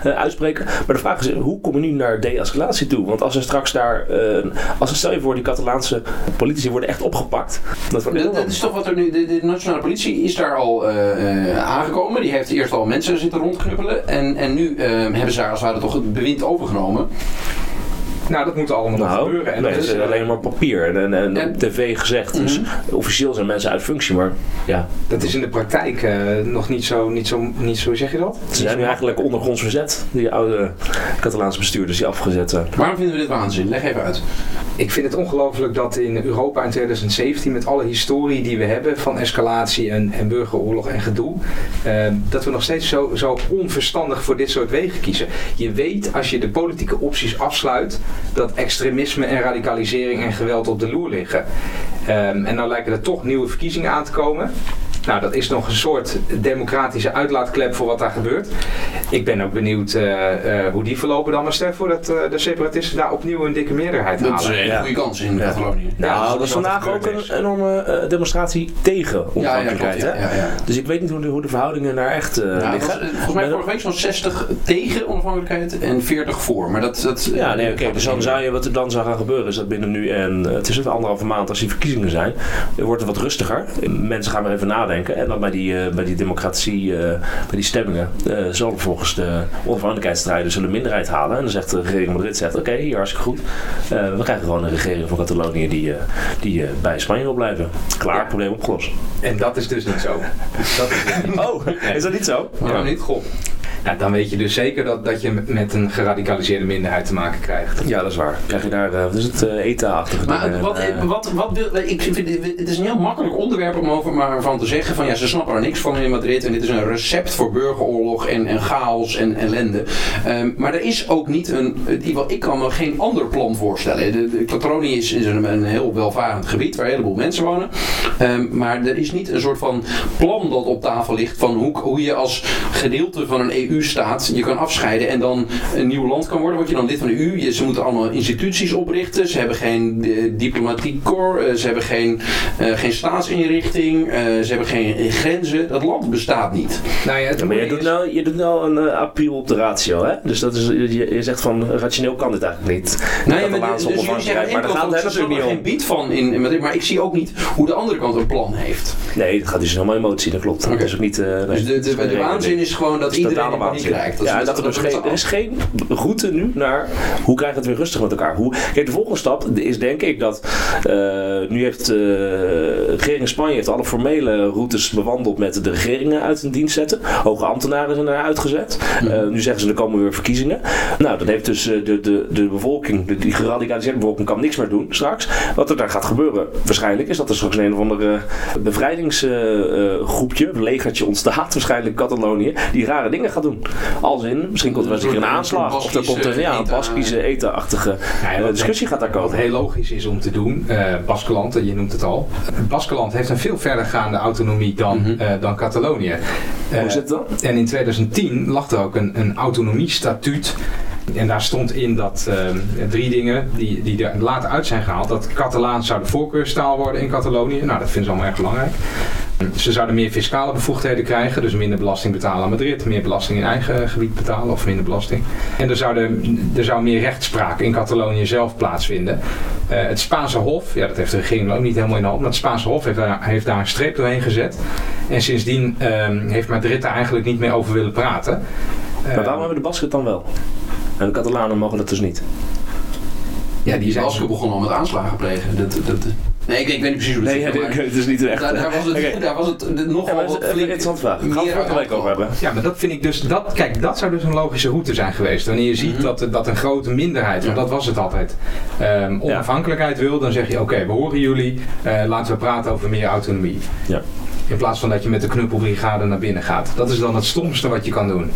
uitspreken. Maar de vraag is, hoe kom je nu naar de-escalatie toe? Want als er straks daar, als er stel je voor, die Catalaanse politici worden echt opgepakt. Dat, dat, is toch wat er nu, de, de nationale politie is daar al aangekomen. Die heeft eerst al mensen zitten rondknuppelen. En, en nu hebben ze daar als het ware toch het bewind overgenomen. Nou, dat moet allemaal nog nou, gebeuren. En nee, dat is alleen maar papier en, en, op tv gezegd. Dus officieel zijn mensen uit functie, maar ja. Dat is in de praktijk uh, nog niet zo, niet zo, niet zo, zeg je dat? Ze zijn nu eigenlijk ondergronds verzet, die oude Catalaanse bestuurders die afgezet zijn. Waarom vinden we dit waanzin? Leg even uit. Ik vind het ongelooflijk dat in Europa in 2017, met alle historie die we hebben van escalatie en, en burgeroorlog en gedoe, uh, dat we nog steeds zo, zo onverstandig voor dit soort wegen kiezen. Je weet, als je de politieke opties afsluit, dat extremisme en radicalisering en geweld op de loer liggen. Um, en nou lijken er toch nieuwe verkiezingen aan te komen. Nou, dat is nog een soort democratische uitlaatklep voor wat daar gebeurt. Ik ben ook benieuwd uh, uh, hoe die verlopen dan. Maar stel voor dat uh, de separatisten daar opnieuw een dikke meerderheid halen. Dat is een hele goede kans in ja. Catalonië. Ja, nou, dat is vandaag ook een enorme demonstratie tegen onafhankelijkheid. Ja, ja, ja, Dus ik weet niet hoe de, hoe de verhoudingen daar echt liggen. Was, volgens mij vorige week zo'n 60 tegen onafhankelijkheid en 40 voor. Maar dat, dat, ja, nee, oké. dus dan zou je, wat er dan zou gaan gebeuren is dat binnen nu en het is een anderhalve maand als die verkiezingen zijn, wordt het wat rustiger. Mensen gaan er even nadenken. En dan bij die, uh, bij die democratie, uh, bij die stemmingen, uh, zullen volgens de onafhankelijkheidsstrijders zullen minderheid halen. En dan zegt de regering Madrid, zegt oké, hier hartstikke goed. we krijgen gewoon een regering van Catalonië die, die bij Spanje wil blijven. Klaar, probleem opgelost. En dat is dus niet zo. Dat is dus niet. Oh, is dat niet zo? Ja, niet. Goh. Ja, dan weet je dus zeker dat, dat je met een geradicaliseerde minderheid te maken krijgt. Ja, dat is waar. Krijg je daar, uh, wat is het, uh, ETA-achtige Maar dingen, wat, uh, wat, wat wil, ik vind, het is een heel makkelijk onderwerp om over maar van te zeggen van ja, ze snappen er niks van in Madrid en dit is een recept voor burgeroorlog en, en chaos en ellende. Um, maar er is ook niet een, ik kan me geen ander plan voorstellen. De, de is, is een, een, heel welvarend gebied waar een heleboel mensen wonen. Um, maar er is niet een soort van plan dat op tafel ligt van hoe, hoe je als gedeelte van een EU EU-staat je kan afscheiden en dan een nieuw land kan worden. Word je dan lid van de EU? Ze moeten allemaal instituties oprichten. Ze hebben geen uh, diplomatiek corps. Uh, ze hebben geen, uh, geen staatsinrichting. ze hebben geen grenzen. Dat land bestaat niet. Nou ja, maar je doet, nou, je doet nou een appeal op de ratio. Hè? Dus dat is, je, je zegt van rationeel kan dit eigenlijk niet. Nee, maar, dus, jullie zeggen maar daar gaat het natuurlijk niet om. geen bied van in, in maar ik zie ook niet hoe de andere kant een plan heeft. Nee, dat gaat dus helemaal emotie, dat klopt. Okay. Dat is ook niet, nee, dus de, de, de, waanzin is gewoon dat iedereen ja, dat er, dus geen, er is geen route nu naar hoe krijgen we het weer rustig met elkaar. Hoe, kijk, de volgende stap is denk ik dat uh, nu heeft uh, de regering in Spanje heeft alle formele routes bewandeld met de regeringen uit een dienst zetten. Hoge ambtenaren zijn er uitgezet. Uh, nu zeggen ze er komen weer verkiezingen. Nou, dan heeft dus de, de, de bevolking, de, die geradicaliseerde bevolking kan niks meer doen straks. Wat er daar gaat gebeuren waarschijnlijk is dat er straks een of andere bevrijdingsgroepje, legertje ontstaat waarschijnlijk in Catalonië, die rare dingen gaat doen. Als in, misschien komt er wel een een aanslag. Of er komt een, ja, Baskische eten-achtige ja, discussie gaat daar komen. Wat heel logisch is om te doen, uh, Baskeland, je noemt het al. Baskeland heeft een veel verdergaande autonomie dan, mm -hmm. uh, dan Catalonië. Uh, Hoe zit dat? En in 2010 lag er ook een, een autonomiestatuut en daar stond in dat uh, drie dingen die, die er later uit zijn gehaald. Dat Catalaans zou de voorkeurstaal worden in Catalonië. Nou, dat vinden ze allemaal erg belangrijk. Ze zouden meer fiscale bevoegdheden krijgen, dus minder belasting betalen aan Madrid, meer belasting in eigen gebied betalen of minder belasting. En er, zouden, er zou meer rechtspraak in Catalonië zelf plaatsvinden. Uh, het Spaanse Hof, ja, dat heeft de regering ook niet helemaal in de hand, maar het Spaanse Hof heeft daar, heeft daar een streep doorheen gezet. En sindsdien um, heeft Madrid daar eigenlijk niet meer over willen praten. Maar waarom uh, hebben de Basken dan wel? En de Catalanen mogen dat dus niet? Ja, die, zijn Basken begonnen al met aanslagen plegen. Dat, dat, Nee, ik, ik, weet niet precies hoe het nee, zit. Nee, het is niet echt. Daar, daar, was het, okay. daar was het nogal ja, wat flink. interessante vraag. Gaan we het gelijk over hebben. Ja, maar dat vind ik dus. Dat, kijk, dat zou dus een logische route zijn geweest. Wanneer je ziet mm -hmm. dat, dat een grote minderheid, want dat was het altijd, um, onafhankelijkheid wil, dan zeg je: oké, okay, we horen jullie, uh, laten we praten over meer autonomie. Ja. In plaats van dat je met de knuppelbrigade naar binnen gaat. Dat is dan het stomste wat je kan doen.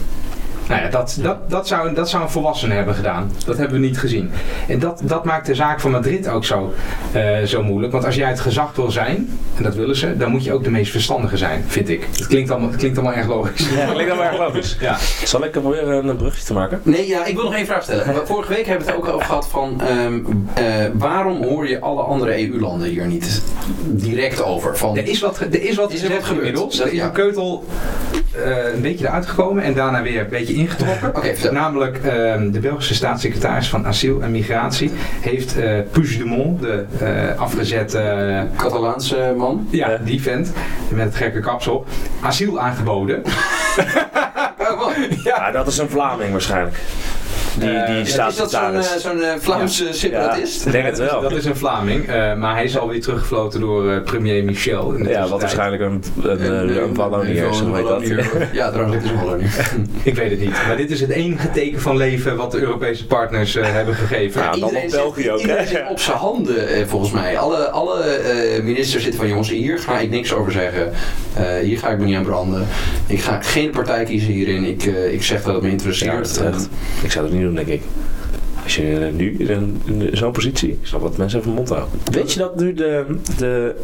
Nou ja, dat, dat, dat, zou, dat zou een volwassene hebben gedaan. Dat hebben we niet gezien. En dat, dat maakt de zaak van Madrid ook zo, uh, zo moeilijk. Want als jij het gezag wil zijn, en dat willen ze, dan moet je ook de meest verstandige zijn, vind ik. Het klinkt allemaal, het klinkt allemaal erg logisch. Ja, het klinkt allemaal erg logisch. Ja. Zal ik proberen een brugje te maken? Nee, ja, ik wil nog één vraag stellen. Vorige week hebben we het ook over gehad van um, uh, waarom hoor je alle andere EU-landen hier niet direct over? Van, er is wat, er is wat, is er wat gebeurd. Er is een keutel uh, een beetje eruit gekomen en daarna weer een beetje ingetrokken. Okay, Namelijk uh, de Belgische staatssecretaris van Asiel en Migratie heeft uh, Puigdemont, de uh, afgezette... Catalaanse man. Ja, die vent met het gekke kapsel, asiel aangeboden. ja, dat is een Vlaming waarschijnlijk. Die, die uh, staat is dat zo'n uh, zo'n uh, Vlaamse ja. separatist? Ja, denk het wel. Dat is een Vlaming, maar hij is alweer teruggefloten door premier Michel. Ja, wat waarschijnlijk een, een, een, een Wallonier is? Ja, trouwens, het is een Wallonier. Ik weet het niet, maar dit is het enige teken van leven wat de Europese partners hebben gegeven. Ja, dan op België ook. Iedereen zit op zijn handen, volgens mij. Alle, alle ministers zitten van, jongens, hier ga ik niks over zeggen. hier ga ik me niet aan branden. Ik ga geen partij kiezen hierin. Ik, ik zeg dat het me interesseert. Ja, ik zou het niet doen, denk ik. Als je nu in, zo'n positie, ik snap wat mensen even mond houden. Weet je dat nu de, de,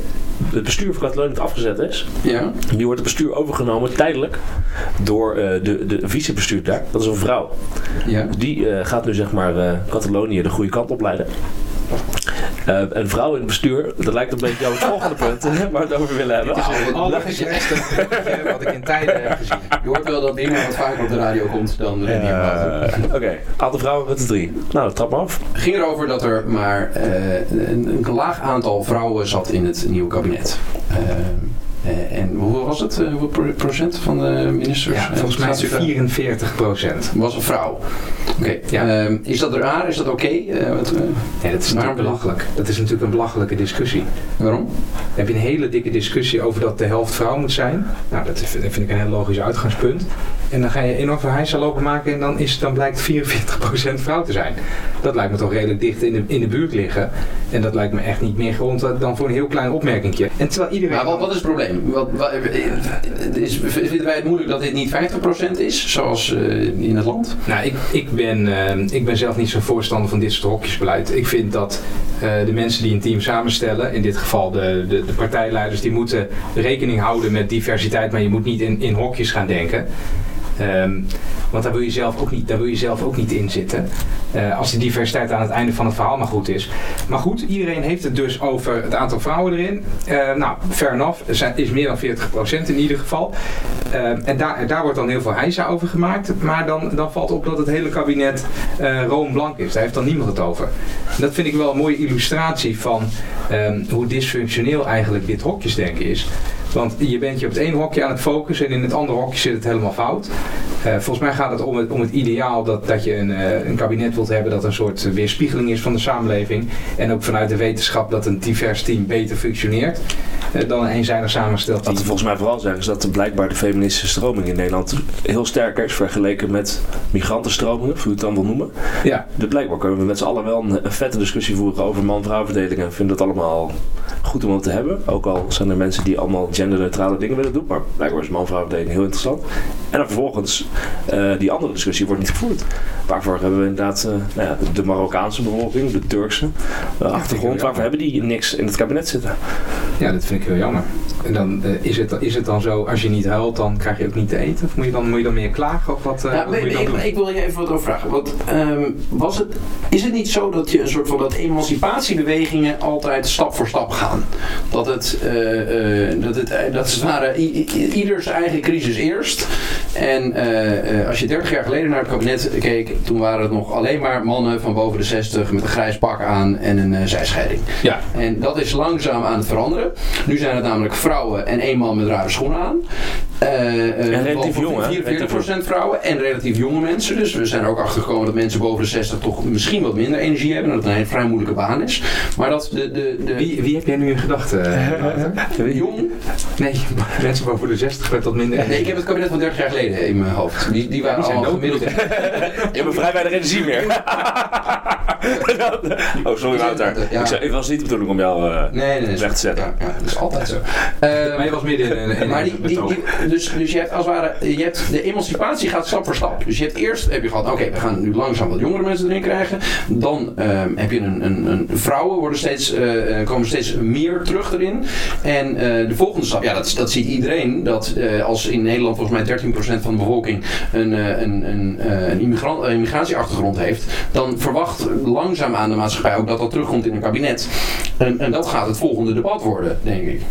het bestuur van Catalonië afgezet is? Ja. Nu wordt het bestuur overgenomen tijdelijk door uh, de, de vicebestuur daar. Dat is een vrouw. Ja. Die uh, gaat nu zeg maar uh, Catalonië de goede kant op leiden. Uh, een vrouw in het bestuur, dat lijkt een beetje op het volgende punt waar we het over willen hebben. Oh, dat is echt een wat ik in tijden heb gezien. Je hoort wel dat Bima wat vaker op de radio komt dan de uh, Oké, okay. aantal vrouwen met de drie. Nou, trap maar af. Het ging erover dat er maar uh, een, een laag aantal vrouwen zat in het nieuwe kabinet. Uh, en hoe was het? Uh, hoeveel procent van de ministers? Ja, volgens mij is het 44 procent. Was een vrouw. Oké. Okay. Ja. Uh, is dat raar? Is dat oké? Okay? nee, dat is natuurlijk belachelijk. Dat is natuurlijk een belachelijke discussie. Waarom? Dan heb je een hele dikke discussie over dat de helft vrouw moet zijn. Nou, dat vind ik een heel logisch uitgangspunt. En dan ga je enorm verhijsel lopen maken en dan, is dan blijkt 44% vrouw te zijn. Dat lijkt me toch redelijk dicht in de, in de buurt liggen. En dat lijkt me echt niet meer grond dan voor een heel klein opmerkingje. En terwijl iedereen... Maar wat, wat is het probleem? Wat, wat, is, vinden wij het moeilijk dat dit niet 50% is, zoals uh, in het land? Nou, ik, ik, ben, uh, ik ben zelf niet zo'n voorstander van dit soort hokjesbeleid. Ik vind dat uh, de mensen die een team samenstellen, in dit geval de, de, de partijleiders, die moeten rekening houden met diversiteit, maar je moet niet in, in hokjes gaan denken. Um, want daar wil je zelf ook niet, daar wil je zelf ook niet in zitten. Uh, als die diversiteit aan het einde van het verhaal maar goed is. Maar goed, iedereen heeft het dus over het aantal vrouwen erin. Uh, nou, fair enough. Er is meer dan 40% in ieder geval. Uh, en daar, daar wordt dan heel veel heisa over gemaakt. Maar dan, dan valt op dat het hele kabinet roomblank is. Daar heeft dan niemand het over. Dat vind ik wel een mooie illustratie van hoe dysfunctioneel eigenlijk dit hokjesdenken is. Want je bent je op het ene hokje aan het focussen en in het andere hokje zit het helemaal fout. Uh, volgens mij gaat het om het, om het ideaal dat, dat je een, uh, een kabinet wilt hebben dat een soort weerspiegeling is van de samenleving. En ook vanuit de wetenschap dat een divers team beter functioneert uh, dan een eenzijdig samengesteld team. Wat we volgens mij vooral zeggen is dat er blijkbaar de feministische stroming in Nederland heel sterk is vergeleken met migrantenstromingen, hoe je het dan wil noemen. Ja. Dus blijkbaar kunnen we met z'n allen wel een, een vette discussie voeren over man-vrouw verdeling en vinden dat allemaal goed om het te hebben. Ook al zijn er mensen die allemaal genderneutrale dingen willen doen, maar blijkbaar is man-vrouw verdeling heel interessant. En dan vervolgens, uh, die andere discussie wordt niet gevoerd. Waarvoor hebben we inderdaad uh, nou ja, de, Marokkaanse bevolking, de Turkse uh, achtergrond, waarvoor hebben die niks in het kabinet zitten? Ja, dat vind ik heel jammer. En dan is, het, is het dan zo, als je niet huilt, dan krijg je ook niet te eten? Of moet je dan, moet je dan meer klagen? Of wat, ja, wat nee, moet je dan nee, doen? Ik wil je even wat over vragen. Want, um, was het, is het niet zo dat je een soort van dat emancipatiebewegingen altijd stap voor stap gaan? Dat het, dat het dat het ware ieders eigen crisis eerst. En uh, uh, als je 30 jaar geleden naar het kabinet keek, toen waren het nog alleen maar mannen van boven de 60 met een grijs pak aan en een uh, zijscheiding. Ja. En dat is langzaam aan het veranderen. Nu zijn het namelijk vrouwen en één man met rare schoenen aan. en relatief jong, 44% vrouwen en relatief jonge mensen. Dus we zijn er ook achter gekomen dat mensen boven de 60 toch misschien wat minder energie hebben. Dat het een vrij moeilijke baan is. Maar dat de. de, de wie, wie heb jij nu in gedachten? Jong? Nee, mensen boven de 60 met wat minder. Nee, ik heb het kabinet van 30 jaar geleden in mijn hoofd. Die, die waren die zijn allemaal gemiddeld. Je hebt vrij weinig energie meer. oh, sorry Wouter. Ja. Ik, ik was niet de bedoeling om jou uh, nee, nee, nee, weg te zetten. Ja, dat is altijd zo. Uh, maar je was midden in, een. maar die, die, dus, dus je hebt als het ware, je hebt, de emancipatie gaat stap voor stap. Dus je hebt eerst heb je gehad, oké, we gaan nu langzaam wat jongere mensen erin krijgen. Dan um, heb je een, een, een, vrouwen worden steeds, uh, komen steeds meer terug erin. En de volgende stap, ja, dat, dat ziet iedereen. Dat als in Nederland volgens mij 13% van de bevolking een, een, een, een immigratieachtergrond heeft, dan verwacht langzaam aan de maatschappij ook dat dat terugkomt in een kabinet. En, en dat gaat het volgende debat worden, denk ik.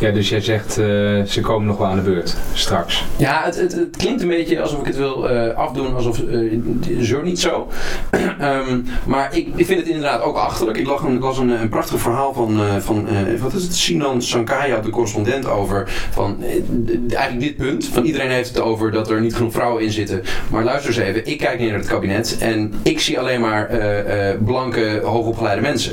Ja, dus jij zegt uh, ze komen nog wel aan de beurt straks. Ja, het, het, het klinkt een beetje alsof ik het wil uh, afdoen, alsof uh, zo niet zo. um, maar ik, ik, vind het inderdaad ook achterlijk. Ik, lag een, ik las een, een prachtig verhaal van, van wat is het, Sinan Sankaya, de correspondent, over van eigenlijk dit punt. Van iedereen heeft het over dat er niet genoeg vrouwen in zitten. Maar luister eens even, ik kijk neer naar het kabinet en ik zie alleen maar blanke, hoogopgeleide mensen.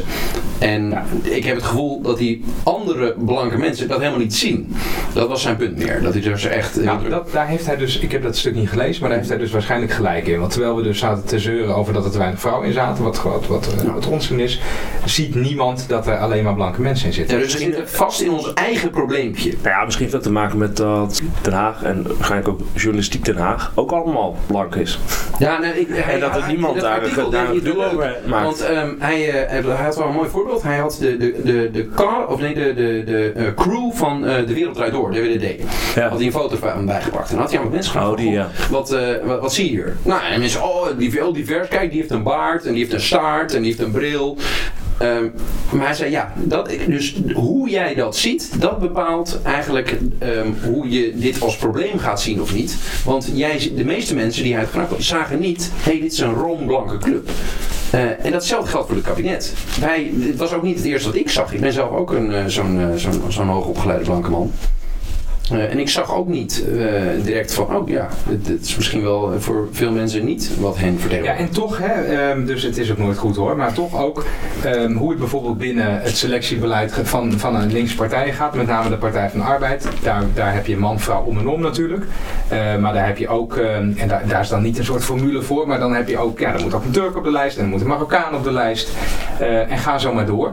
En ja. ik heb het gevoel dat die andere blanke mensen dat helemaal niet zien. Dat was zijn punt meer. Dat hij dus echt. Nou, dat, daar heeft hij dus, ik heb dat stuk niet gelezen, maar daar heeft hij dus waarschijnlijk gelijk in. Want terwijl we dus zaten te zeuren over dat er te weinig vrouwen in zaten, wat, wat, wat, ja. wat onzin is, ziet niemand dat er alleen maar blanke mensen in zitten. Ja, dus we zitten vast in ons eigen probleempje. Nou ja, misschien heeft dat te maken met dat Den Haag en waarschijnlijk ook journalistiek Den Haag ook allemaal blank is. Ja, nee, ik, hij, en dat er niemand daar, daar, daar een doel over maakt. Want um, hij, uh, hij had wel een mooi voorbeeld. Hij had de, de, de, de, car, of nee, de, de, de uh, crew van uh, De Wereld Draait Door, DWDD. Ja. Had hij een foto van bijgepakt. En had hij aan mensen gevraagd, oh, die, ja. wat, uh, wat, wat, zie je hier? Nou, en mensen, oh, die heel divers. Kijk, die heeft een baard, en die heeft een staart, en die heeft een bril. Um, maar hij zei ja, dat, dus hoe jij dat ziet, dat bepaalt eigenlijk um, hoe je dit als probleem gaat zien of niet. Want jij, de meeste mensen die hij gevraagd zagen niet, hé, hey, dit is een roomblanke club. Uh, en datzelfde geldt voor het kabinet. Wij, het was ook niet het eerste wat ik zag. Ik ben zelf ook een, uh, zo'n, uh, zo'n, zo'n hoogopgeleide blanke man. Uh, en ik zag ook niet uh, direct van, oh ja, het, is misschien wel voor veel mensen niet wat hen vertegenwoordigt. Ja, en toch, hè, um, dus het is ook nooit goed hoor, maar toch ook um, hoe het bijvoorbeeld binnen het selectiebeleid van, van een linkse partij gaat, met name de Partij van de Arbeid. Daar, daar heb je man, vrouw om en om natuurlijk. Uh, maar daar heb je ook, um, en daar, daar is dan niet een soort formule voor, maar dan heb je ook, ja, er moet ook een Turk op de lijst en er moet een Marokkaan op de lijst. en ga zo maar door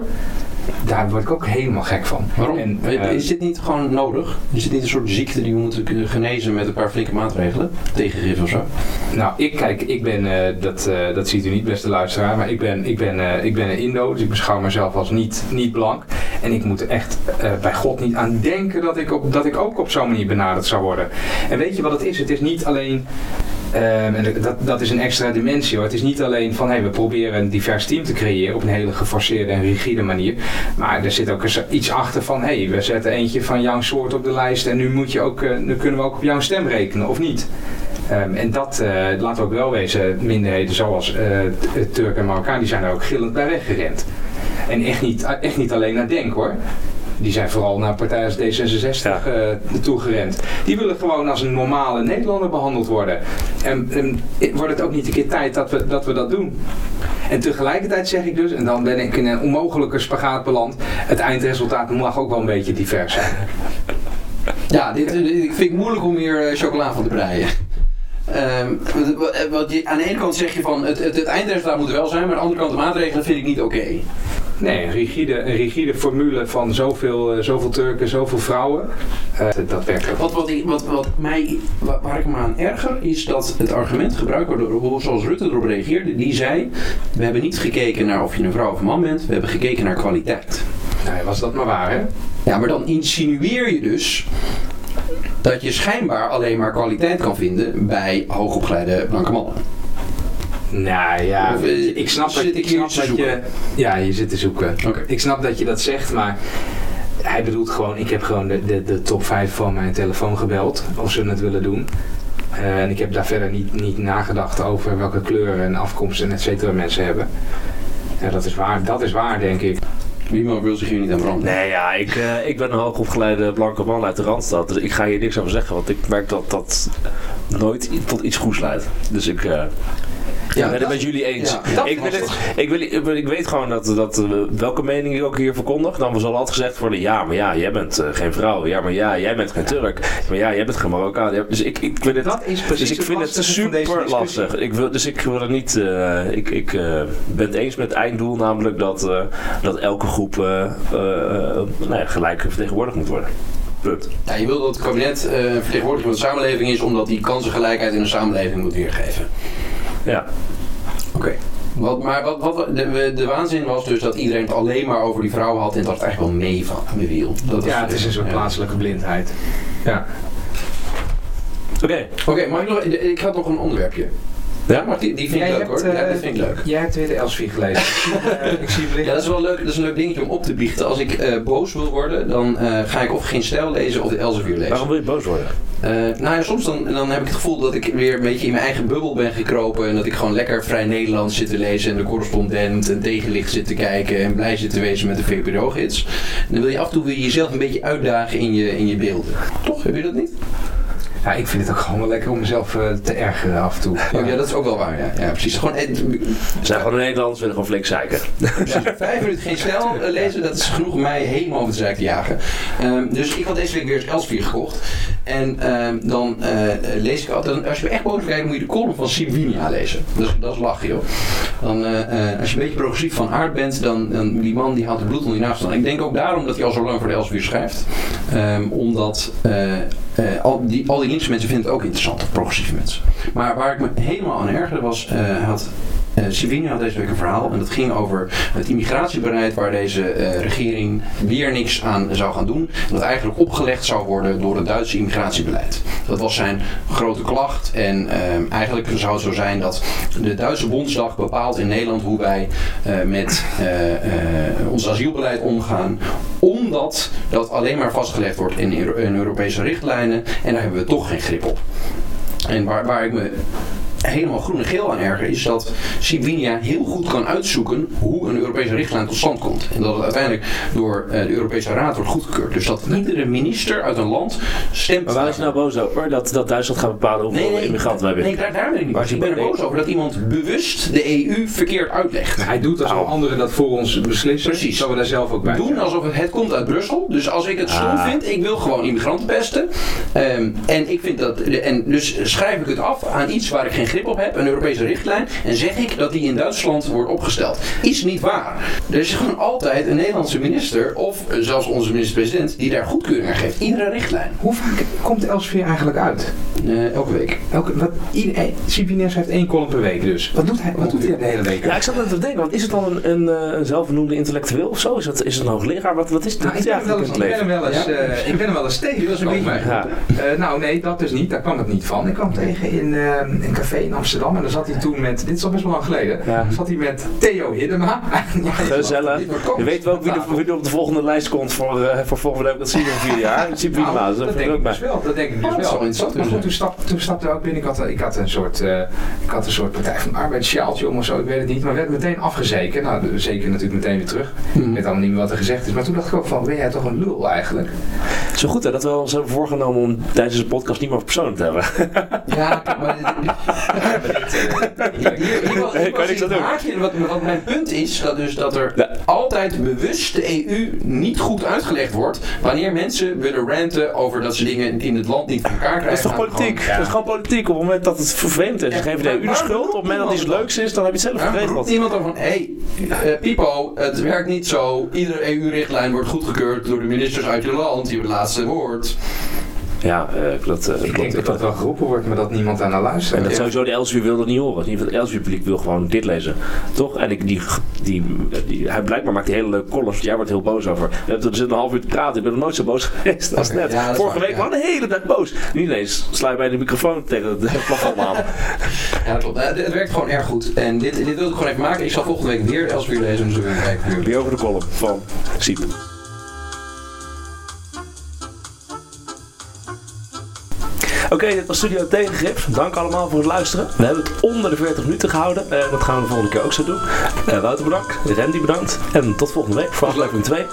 daar word ik ook helemaal gek van. Waarom? En, uh, is dit niet gewoon nodig? Is dit niet een soort ziekte die we moeten genezen met een paar flinke maatregelen? Tegengif of zo? Nou, ik kijk, ik ben, uh, dat, uh, dat ziet u niet beste luisteraar, maar ik ben, ik ben, ik ben een Indo, dus ik beschouw mezelf als niet, niet blank. En ik moet er echt bij God niet aan denken dat ik, op, dat ik ook op zo'n manier benaderd zou worden. En weet je wat het is? Het is niet alleen Um, en dat, dat is een extra dimensie hoor. Het is niet alleen van hey, we proberen een divers team te creëren op een hele geforceerde en rigide manier. Maar er zit ook iets achter van hey, we zetten eentje van jouw soort op de lijst en nu, moet je ook, uh, nu kunnen we ook op jouw stem rekenen of niet. Um, en dat, uh, laten we ook wel wezen, minderheden zoals uh, Turk en Marokkaan, die zijn daar ook gillend bij weggerend. En echt niet, echt niet alleen naar Denk hoor die zijn vooral naar partij als D66 ja. uh, toegerend. Die willen gewoon als een normale Nederlander behandeld worden. En, en, wordt het ook niet een keer tijd dat we dat, we dat doen? En tegelijkertijd zeg ik dus, en dan ben ik in een onmogelijke spagaat beland, het eindresultaat mag ook wel een beetje divers zijn. Ja, dit, dit vind ik moeilijk om hier uh, chocola van te breien. Um, wat je, aan de ene kant zeg je van het, het, het eindresultaat moet er wel zijn, maar aan de andere kant de maatregelen vind ik niet oké. Okay. Nee, een rigide, een rigide formule van zoveel, uh, zoveel Turken, zoveel vrouwen. Uh, dat werkt wat, wat, wat, wat mij, waar ik me aan erger, is dat het argument gebruikt wordt, zoals Rutte erop reageerde, die zei: We hebben niet gekeken naar of je een vrouw of een man bent, we hebben gekeken naar kwaliteit. Nou, was dat maar waar, hè? Ja, maar dan insinueer je dus dat je schijnbaar alleen maar kwaliteit kan vinden bij hoogopgeleide blanke mannen. Nou ja, eh, ik snap, dat, ik snap dat je. Ja, je zit te zoeken. Okay. Ik snap dat je dat zegt, maar hij bedoelt gewoon: ik heb gewoon de, de, de top 5 van mijn telefoon gebeld of ze het willen doen. Uh, en ik heb daar verder niet, niet nagedacht over welke kleuren en afkomst en et cetera mensen hebben. Ja, dat is waar, dat is waar denk ik. Wie wil zich hier niet aan branden? Nee, ja, ik, uh, ik ben een hoogopgeleide blanke man uit de Randstad. Dus ik ga hier niks over zeggen, want ik merk dat dat nooit tot iets goeds leidt. Dus ik... Uh, Ja, ben het met jullie eens. ik, wil het, ik, wil, ik weet gewoon dat, dat eh, welke mening ik ook hier verkondig, dan zal altijd gezegd worden, ja, maar ja, jij bent uh, geen vrouw. Ja, maar ja, jij bent geen Turk. Maar ja, jij bent geen Marokkaan. Dus ik, ik vind het, dat is precies dus ik vind het super lastig. Ik wil, dus ik wil er niet, uh, ik, ik uh, ben het eens met het einddoel, namelijk dat, dat elke groep nou ja, gelijk vertegenwoordigd moet worden. Punt. Ja, je wil dat het kabinet uh, vertegenwoordiger van de samenleving is, omdat die kansengelijkheid in de samenleving moet weergeven. Ja. Oké. Wat, maar wat, wat de, de, waanzin was dus dat iedereen het alleen maar over die vrouw had en dat het eigenlijk wel mee van bewiel. Dat ja, het is een soort plaatselijke blindheid. Ja. Oké. Oké, maar ik, ik had nog een onderwerpje. Ja, maar die, die vind ik leuk hoor. ja, dat vind ik leuk. Jij hebt weer de Elsevier gelezen. uh, ik zie ja, dat is wel leuk. Dat is een leuk dingetje om op te biechten. Als ik uh, boos wil worden, dan uh, ga ik of geen stijl lezen of de Elsevier lezen. Waarom wil je boos worden? nou ja, soms dan, dan heb ik het gevoel dat ik weer een beetje in mijn eigen bubbel ben gekropen. En dat ik gewoon lekker vrij Nederlands zit te lezen. En de correspondent en tegenlicht zit te kijken. En blij zit te wezen met de VPRO-gids. En dan wil je af en toe weer jezelf een beetje uitdagen in je, in je beelden. Toch? Heb je dat niet? Ja, ik vind het ook gewoon wel lekker om mezelf uh, te ergeren af en toe. Oh, ja, dat is ook wel waar. Ja, ja precies. Gewoon, eh, We zijn gewoon Nederlands, willen gewoon flink zeiken. Vijf minuten geen snel uh, lezen, dat is genoeg om mij helemaal over de zeik te jagen. Um, dus ik had deze week weer eens Elsevier gekocht. En um, dan uh, lees ik altijd, als je echt boos kijkt, moet je de column van Sibinia lezen. Dat is, dat is lachen, joh. Dan, als je een beetje progressief van aard bent, dan, dan die man die haalt het bloed onder je naast. Ik denk ook daarom dat hij al zo lang voor de Elsevier schrijft. Um, omdat al, die, al die mensen vinden het ook interessant, progressieve mensen. Maar waar ik me helemaal aan ergerde was, uh, had uh, had deze week een verhaal en dat ging over het immigratiebeleid waar deze uh, regering weer niks aan zou gaan doen. Dat eigenlijk opgelegd zou worden door het Duitse immigratiebeleid. Dat was zijn grote klacht en uh, eigenlijk zou het zo zijn dat de Duitse Bondsdag bepaalt in Nederland hoe wij met ons asielbeleid omgaan. Omdat dat alleen maar vastgelegd wordt in, in Europese richtlijnen en daar hebben we toch geen grip op. En waar, waar ik me helemaal groen en geel aan erger is dat Sibinia heel goed kan uitzoeken hoe een Europese richtlijn tot stand komt. En dat het uiteindelijk door eh, de Europese Raad wordt goedgekeurd. Dus dat iedere minister uit een land stemt. Maar waar is je nou boos over? Dat, dat Duitsland gaat bepalen hoeveel nee, nee, immigranten we hebben? Nee, daar, daar ben ik niet. ik ben er boos over dat iemand bewust de EU verkeerd uitlegt. Hij doet alsof nou. anderen dat voor ons beslissen. Precies. Zullen we daar zelf ook bij Doen alsof het, het komt uit Brussel. Dus als ik het stom ah. vind, ik wil gewoon immigranten pesten. Um, en ik vind dat. En dus schrijf ik het af aan iets waar ik geen grip op heb, een Europese richtlijn, en zeg ik dat die in Duitsland wordt opgesteld. Is niet waar. Er is gewoon altijd een Nederlandse minister, of zelfs onze minister-president, die daar goedkeuring aan geeft. Iedere richtlijn. Hoe vaak komt Elsevier eigenlijk uit? Uh, elke week. Elke, wat, CPNS heeft één column per week dus. Wat doet hij, wat doet hij de hele week? Ja, ik zat net te denken, want is het dan een, een, eh, een zelfbenoemde intellectueel of zo? Is het, is het een hoogleraar? Wat, wat is nou, ik, ben wel eens, ik ben hem wel eens, ja? uh, ik ben hem wel eens tegen. Dat is een beetje ja. uh, nou nee, dat dus niet. Daar kwam het niet van. Ik kwam tegen in een café in Amsterdam en dan zat hij toen met, dit is al best wel lang geleden, ja. zat hij met Theo Hiddema. Gezellig. Je weet wel wie, de, wie op de volgende lijst komt voor, uh, voor volgende week, dat zien we in vier jaar. Dat zie je. Nou, dat, denk ik dus wel. Dat denk ik dus oh, wel. Maar goed, toen, stap, toen stapte ook binnen, ik had, ik had een soort, uh, ik had een soort Partij van Arbeid sjaaltje om of zo, ik weet het niet, maar werd meteen afgezeken. Nou, zeker natuurlijk meteen weer terug. Mm. Ik weet allemaal niet meer wat er gezegd is. Maar toen dacht ik ook van, ben jij toch een lul eigenlijk? Zo goed hè, dat we ons hebben voorgenomen om tijdens de podcast niet meer over persoon te hebben. Ja, maar... kan ik doen? Wat, wat mijn punt is, dat, dus dat er altijd bewust de EU niet goed uitgelegd wordt wanneer mensen willen ranten over dat ze dingen in het land niet voor elkaar krijgen. Dat is toch politiek? Dat is gewoon politiek. Op het moment dat het vervelend is, geven de EU de schuld. Op het moment dat iets leuks is, dan heb je het zelf geregeld. iemand over van, hé, hey, uh, Pipo, het werkt niet zo. Iedere EU-richtlijn wordt goedgekeurd door de ministers uit je land. Die hebben het laatste woord. Ja, uh, dat, uh, ik denk dat dat wel geroepen wordt, maar dat niemand aan luistert. En dat sowieso de Elsevier wil dat niet horen. In het Elsevier publiek wil gewoon dit lezen. Toch? En ik, die, die, die, hij blijkbaar maakt die hele leuke columns. Jij wordt heel boos over. We hebben er zit een half uur te praten. Ik ben nog nooit zo boos geweest als net. Vorige week waren we de hele dag boos. Nu ineens sla je bij de microfoon tegen het plafond aan. Ja, klopt. het werkt gewoon erg goed. En dit, dit wil ik gewoon even maken. Ik zal volgende week weer Elsevier lezen. Dus weer, weer over de column van Siep. Oké, dit was Studio Tegengrip. Dank allemaal voor het luisteren. We hebben het onder de 40 minuten gehouden. Uh, dat gaan we de volgende keer ook zo doen. Uh, Wouter bedankt. Randy bedankt. En tot volgende week voor aflevering 2.